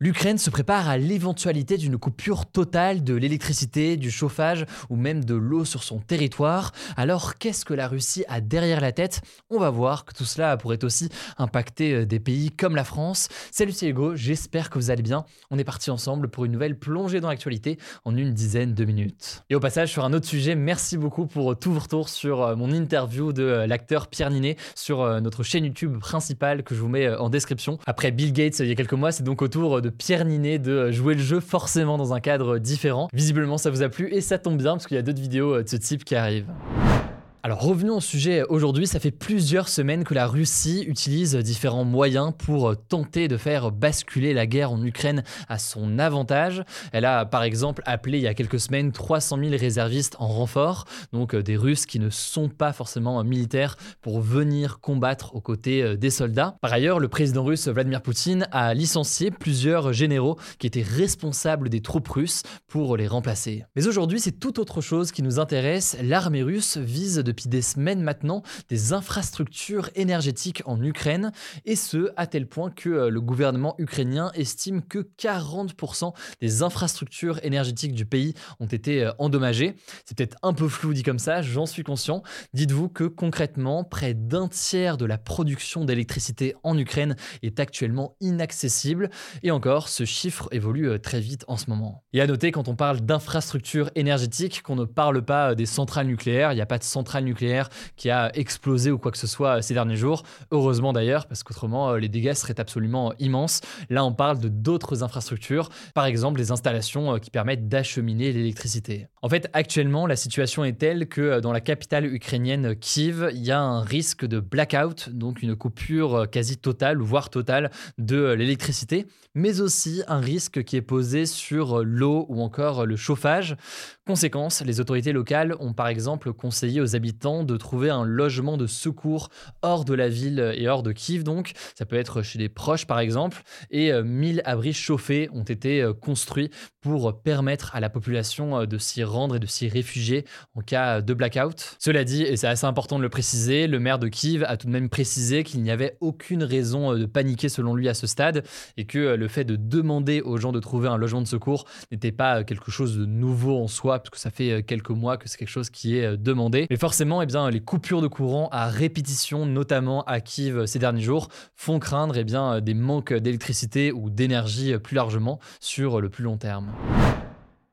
L'Ukraine se prépare à l'éventualité d'une coupure totale de l'électricité, du chauffage ou même de l'eau sur son territoire. Alors qu'est-ce que la Russie a derrière la tête? On va voir que tout cela pourrait aussi impacter euh, des pays comme la France. Salut c'est Hugo, j'espère que vous allez bien. On est parti ensemble pour une nouvelle plongée dans l'actualité en une dizaine de minutes. Et au passage sur un autre sujet, merci beaucoup pour tous vos retours sur euh, mon interview de euh, l'acteur Pierre Ninet sur notre chaîne YouTube principale que je vous mets en description. Après Bill Gates il y a quelques mois, c'est donc au tour de Pierre Ninet de jouer le jeu forcément dans un cadre différent. Visiblement, ça vous a plu et ça tombe bien parce qu'il y a d'autres vidéos de ce type qui arrivent. Alors revenons au sujet aujourd'hui, ça fait plusieurs semaines que la Russie utilise différents moyens pour tenter de faire basculer la guerre en Ukraine à son avantage. Elle a par exemple appelé il y a quelques semaines 300 000 réservistes en renfort, donc euh, des Russes qui ne sont pas forcément militaires pour venir combattre aux côtés euh, des soldats. Par ailleurs, le président russe Vladimir Poutine a licencié plusieurs généraux qui étaient responsables des troupes russes pour les remplacer. Mais aujourd'hui, c'est tout autre chose qui nous intéresse. L'armée russe vise depuis des semaines maintenant des infrastructures énergétiques en Ukraine, et ce, à tel point que euh, le gouvernement ukrainien estime que 40% des infrastructures énergétiques du pays ont été euh, endommagées. C'est peut-être un peu flou dit comme ça, j'en suis conscient. Dites-vous que concrètement, près d'un tiers de la production d'électricité en Ukraine est actuellement inaccessible, et encore, ce chiffre évolue euh, très vite en ce moment. Et à noter, quand on parle d'infrastructures énergétiques, qu'on ne parle pas des centrales nucléaires, il n'y a pas de nucléaire qui a explosé ou quoi que ce soit euh, ces derniers jours. Heureusement d'ailleurs, parce qu'autrement euh, les dégâts seraient absolument immenses. Là, on parle de d'autres infrastructures, par exemple des installations euh, qui permettent d'acheminer l'électricité. En fait, actuellement, la situation est telle que dans la capitale ukrainienne Kiev, il y a un risque de blackout, donc une coupure quasi totale, voire totale, de l'électricité, mais aussi un risque qui est posé sur l'eau ou encore le chauffage. Conséquence, les autorités locales ont par exemple conseillé aux habitants de trouver un logement de secours hors de la ville et hors de Kiev donc. Ça peut être chez des proches par exemple. Et 1000 euh, abris chauffés ont été euh, construits pour permettre à la population euh, de s'y rendre et de s'y réfugier en cas de blackout. Cela dit, et c'est assez important de le préciser, le maire de Kiev a tout de même précisé qu'il n'y avait aucune raison de paniquer selon lui à ce stade et que le fait de demander aux gens de trouver un logement de secours n'était pas quelque chose de nouveau en soi parce que ça fait quelques mois que c'est quelque chose qui est demandé. Mais forcément, eh bien, les coupures de courant à répétition, notamment à Kiev ces derniers jours, font craindre eh bien, des manques d'électricité ou d'énergie plus largement sur le plus long terme.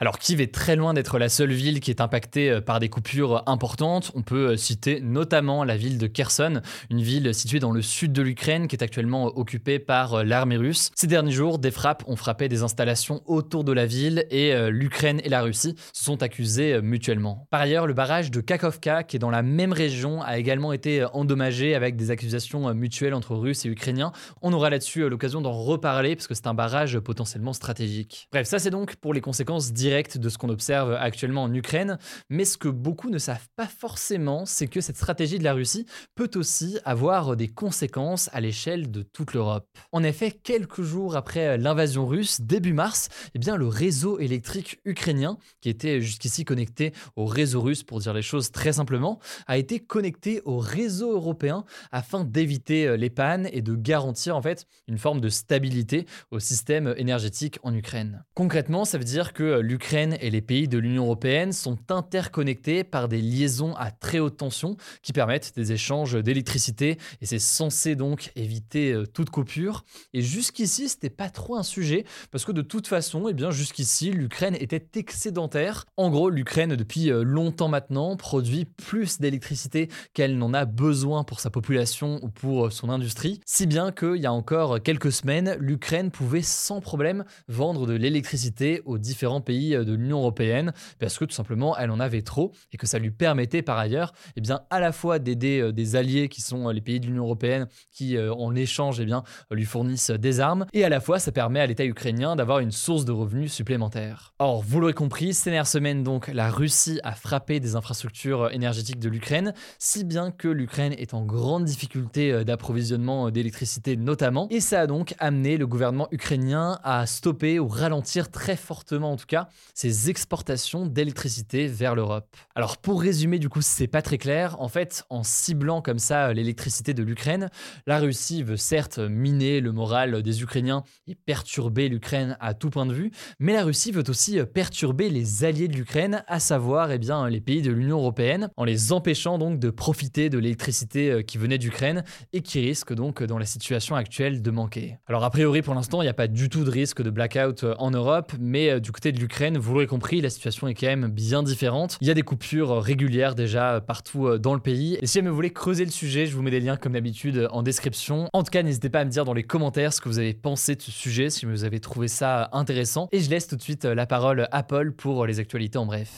Alors Kiev est très loin d'être la seule ville qui est impactée euh, par des coupures importantes. On peut euh, citer notamment la ville de Kherson, une ville située dans le sud de l'Ukraine qui est actuellement euh, occupée par l'armée russe. Ces derniers jours, des frappes ont frappé des installations autour de la ville et l'Ukraine et la Russie se sont accusées mutuellement. Par ailleurs, le barrage de Kakovka, qui est dans la même région, a également été endommagé avec des accusations mutuelles entre Russes et Ukrainiens. On aura là-dessus l'occasion d'en reparler parce que c'est un barrage potentiellement stratégique. Bref, ça c'est donc pour les conséquences directes de ce qu'on observe actuellement en Ukraine. Mais ce que beaucoup ne savent pas forcément, c'est que cette stratégie de la Russie peut aussi avoir des conséquences à l'échelle de toute l'Europe. En effet, quelques jours après l'invasion russe, début mars, eh bien, le réseau électrique ukrainien, qui était jusqu'ici connecté au réseau russe pour dire les choses très simplement, a été connecté au réseau européen afin d'éviter les pannes et de garantir en fait une forme de stabilité au système énergétique en Ukraine. Concrètement, ça veut dire que l'Ukraine l'Ukraine et les pays de l'Union européenne sont interconnectés par des liaisons à très haute tension qui permettent des échanges d'électricité et c'est censé donc éviter euh, toute coupure. Et jusqu'ici, c'était pas trop un sujet parce que de toute façon, eh bien jusqu'ici, l'Ukraine était excédentaire. En gros, l'Ukraine depuis euh, longtemps maintenant produit plus d'électricité qu'elle n'en a besoin pour sa population ou pour euh, son industrie, si bien qu'il y a encore quelques semaines, l'Ukraine pouvait sans problème vendre de l'électricité aux différents pays pays de l'Union européenne parce que tout simplement elle en avait trop et que ça lui permettait par ailleurs eh bien, à la fois d'aider des alliés qui sont les pays de l'Union européenne qui en échange eh bien, lui fournissent des armes et à la fois ça permet à l'État ukrainien d'avoir une source de revenus supplémentaire. Or, vous l'aurez compris, ces dernières semaines donc, la Russie a frappé des infrastructures énergétiques de l'Ukraine, si bien que l'Ukraine est en grande difficulté d'approvisionnement d'électricité notamment, et ça a donc amené le gouvernement ukrainien à stopper ou ralentir très fortement en tout cas ses exportations d'électricité vers l'Europe. Alors pour résumer du coup, c'est pas très clair, en fait, en ciblant comme ça l'électricité de l'Ukraine, la Russie veut certes miner le moral des Ukrainiens et perturber l'Ukraine à tout point de vue, mais la Russie veut aussi perturber les alliés de l'Ukraine, à savoir eh bien, les pays de l'Union européenne, en les empêchant donc de profiter de l'électricité euh, qui venait d'Ukraine et qui risque donc dans la situation actuelle de manquer. Alors a priori pour l'instant il n'y a pas du tout de risque de blackout euh, en Europe, mais euh, du côté de l'Ukraine, vous l'aurez compris, la situation est quand même bien différente. Il y a des coupures régulières déjà partout dans le pays. Et si vous voulez creuser le sujet, je vous mets des liens comme d'habitude en description. En tout cas, n'hésitez pas à me dire dans les commentaires ce que vous avez pensé de ce sujet, si vous avez trouvé ça intéressant. Et je laisse tout de suite la parole à Paul pour les actualités en bref.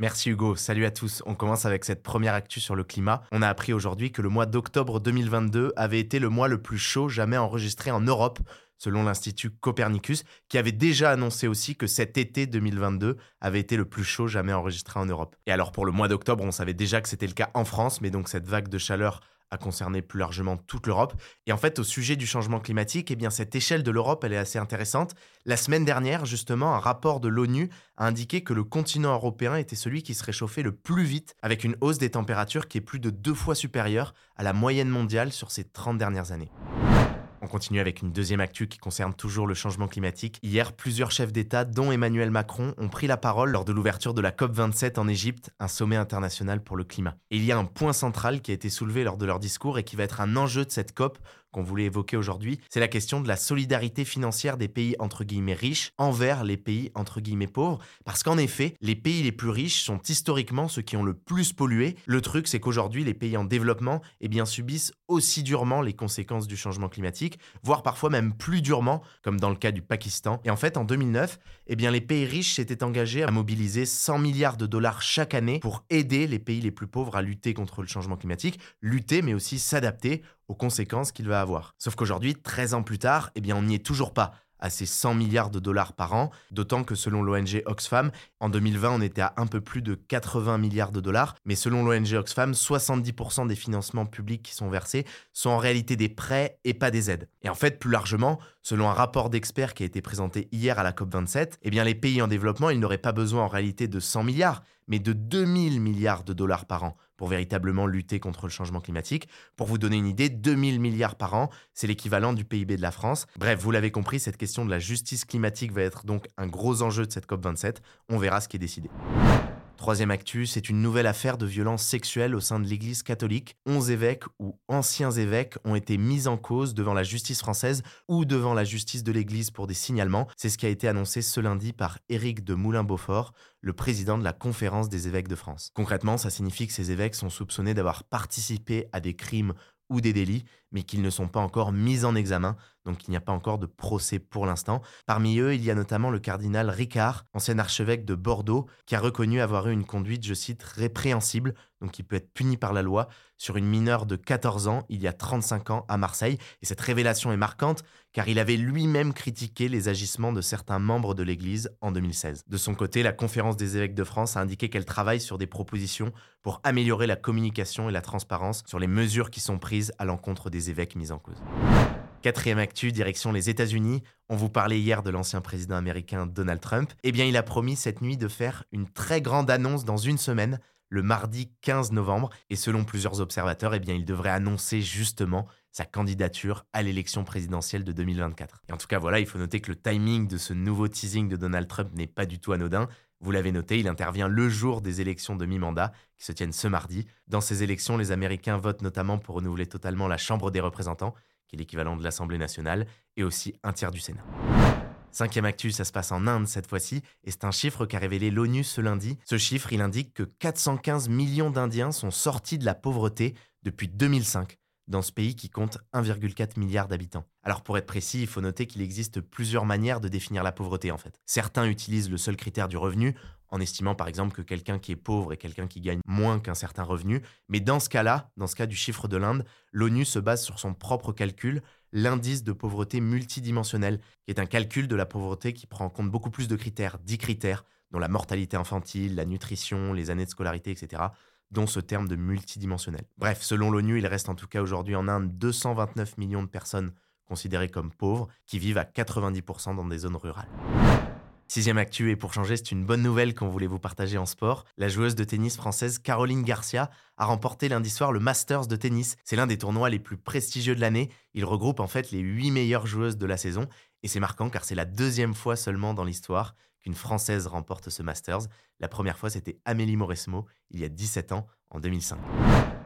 Merci Hugo, salut à tous. On commence avec cette première actu sur le climat. On a appris aujourd'hui que le mois d'octobre 2022 avait été le mois le plus chaud jamais enregistré en Europe, selon l'Institut Copernicus, qui avait déjà annoncé aussi que cet été 2022 avait été le plus chaud jamais enregistré en Europe. Et alors pour le mois d'octobre, on savait déjà que c'était le cas en France, mais donc cette vague de chaleur a concerné plus largement toute l'Europe. Et en fait, au sujet du changement climatique, eh bien, cette échelle de l'Europe, elle est assez intéressante. La semaine dernière, justement, un rapport de l'ONU a indiqué que le continent européen était celui qui se réchauffait le plus vite, avec une hausse des températures qui est plus de deux fois supérieure à la moyenne mondiale sur ces 30 dernières années. On continue avec une deuxième actu qui concerne toujours le changement climatique. Hier, plusieurs chefs d'État, dont Emmanuel Macron, ont pris la parole lors de l'ouverture de la COP27 en Égypte, un sommet international pour le climat. Et il y a un point central qui a été soulevé lors de leur discours et qui va être un enjeu de cette COP qu'on voulait évoquer aujourd'hui, c'est la question de la solidarité financière des pays entre guillemets riches envers les pays entre guillemets pauvres. Parce qu'en effet, les pays les plus riches sont historiquement ceux qui ont le plus pollué. Le truc, c'est qu'aujourd'hui, les pays en développement eh bien, subissent aussi durement les conséquences du changement climatique, voire parfois même plus durement, comme dans le cas du Pakistan. Et en fait, en 2009, eh bien, les pays riches s'étaient engagés à mobiliser 100 milliards de dollars chaque année pour aider les pays les plus pauvres à lutter contre le changement climatique, lutter mais aussi s'adapter aux conséquences qu'il va avoir. Sauf qu'aujourd'hui, 13 ans plus tard, eh bien, on n'y est toujours pas à ces 100 milliards de dollars par an, d'autant que selon l'ONG Oxfam, en 2020 on était à un peu plus de 80 milliards de dollars, mais selon l'ONG Oxfam, 70% des financements publics qui sont versés sont en réalité des prêts et pas des aides. Et en fait, plus largement, selon un rapport d'experts qui a été présenté hier à la COP27, eh bien les pays en développement, ils n'auraient pas besoin en réalité de 100 milliards, mais de 2000 milliards de dollars par an pour véritablement lutter contre le changement climatique. Pour vous donner une idée, 2000 milliards par an, c'est l'équivalent du PIB de la France. Bref, vous l'avez compris, cette question de la justice climatique va être donc un gros enjeu de cette COP27. On verra ce qui est décidé. Troisième actu, c'est une nouvelle affaire de violence sexuelle au sein de l'Église catholique. Onze évêques ou anciens évêques ont été mis en cause devant la justice française ou devant la justice de l'Église pour des signalements. C'est ce qui a été annoncé ce lundi par Éric de Moulin-Beaufort, le président de la Conférence des évêques de France. Concrètement, ça signifie que ces évêques sont soupçonnés d'avoir participé à des crimes ou des délits, mais qu'ils ne sont pas encore mis en examen, donc il n'y a pas encore de procès pour l'instant. Parmi eux, il y a notamment le cardinal Ricard, ancien archevêque de Bordeaux, qui a reconnu avoir eu une conduite, je cite, répréhensible, donc qui peut être puni par la loi, sur une mineure de 14 ans il y a 35 ans à Marseille. Et cette révélation est marquante, car il avait lui-même critiqué les agissements de certains membres de l'Église en 2016. De son côté, la Conférence des évêques de France a indiqué qu'elle travaille sur des propositions pour améliorer la communication et la transparence sur les mesures qui sont prises à l'encontre des évêques mis en cause. Quatrième actu, direction les États-Unis. On vous parlait hier de l'ancien président américain Donald Trump. Eh bien, il a promis cette nuit de faire une très grande annonce dans une semaine, le mardi 15 novembre. Et selon plusieurs observateurs, eh bien, il devrait annoncer justement sa candidature à l'élection présidentielle de 2024. Et en tout cas, voilà, il faut noter que le timing de ce nouveau teasing de Donald Trump n'est pas du tout anodin. Vous l'avez noté, il intervient le jour des élections de mi-mandat qui se tiennent ce mardi. Dans ces élections, les Américains votent notamment pour renouveler totalement la Chambre des représentants qui est l'équivalent de l'Assemblée nationale, et aussi un tiers du Sénat. Cinquième actu, ça se passe en Inde cette fois-ci, et c'est un chiffre qu'a révélé l'ONU ce lundi. Ce chiffre, il indique que 415 millions d'Indiens sont sortis de la pauvreté depuis 2005. Dans ce pays qui compte 1,4 milliard d'habitants. Alors pour être précis, il faut noter qu'il existe plusieurs manières de définir la pauvreté en fait. Certains utilisent le seul critère du revenu, en estimant par exemple que quelqu'un qui est pauvre est quelqu'un qui gagne moins qu'un certain revenu, mais dans ce cas-là, dans ce cas du chiffre de l'Inde, l'ONU se base sur son propre calcul, l'indice de pauvreté multidimensionnel, qui est un calcul de la pauvreté qui prend en compte beaucoup plus de critères, 10 critères, dont la mortalité infantile, la nutrition, les années de scolarité, etc., dont ce terme de multidimensionnel. Bref, selon l'ONU, il reste en tout cas aujourd'hui en Inde 229 millions de personnes considérées comme pauvres, qui vivent à 90% dans des zones rurales. Sixième actu, et pour changer, c'est une bonne nouvelle qu'on voulait vous partager en sport. La joueuse de tennis française Caroline Garcia a remporté lundi soir le Masters de tennis. C'est l'un des tournois les plus prestigieux de l'année. Il regroupe en fait les huit meilleures joueuses de la saison. Et c'est marquant car c'est la deuxième fois seulement dans l'histoire qu'une Française remporte ce Masters. La première fois, c'était Amélie Mauresmo, il y a 17 ans, en 2005.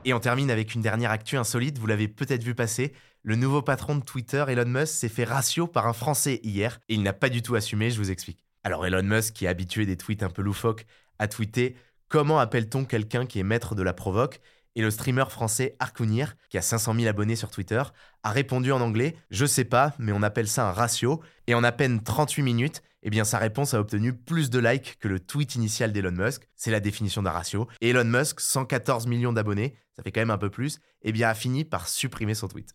Et on termine avec une dernière actu insolite, vous l'avez peut-être vu passer. Le nouveau patron de Twitter, Elon Musk, s'est fait ratio par un Français hier et il n'a pas du tout assumé, je vous explique. Alors Elon Musk, qui est habitué des tweets un peu loufoques, a tweeté Comment appelle-t-on quelqu'un qui est maître de la provoque? Et le streamer français Arcounir, qui a 500 000 abonnés sur Twitter, a répondu en anglais Je sais pas, mais on appelle ça un ratio. Et en à peine 38 minutes, eh sa réponse a obtenu plus de likes que le tweet initial d'Elon Musk. C'est la définition d'un ratio. Et Elon Musk, 114 millions d'abonnés, ça fait quand même un peu plus, eh bien a fini par supprimer son tweet.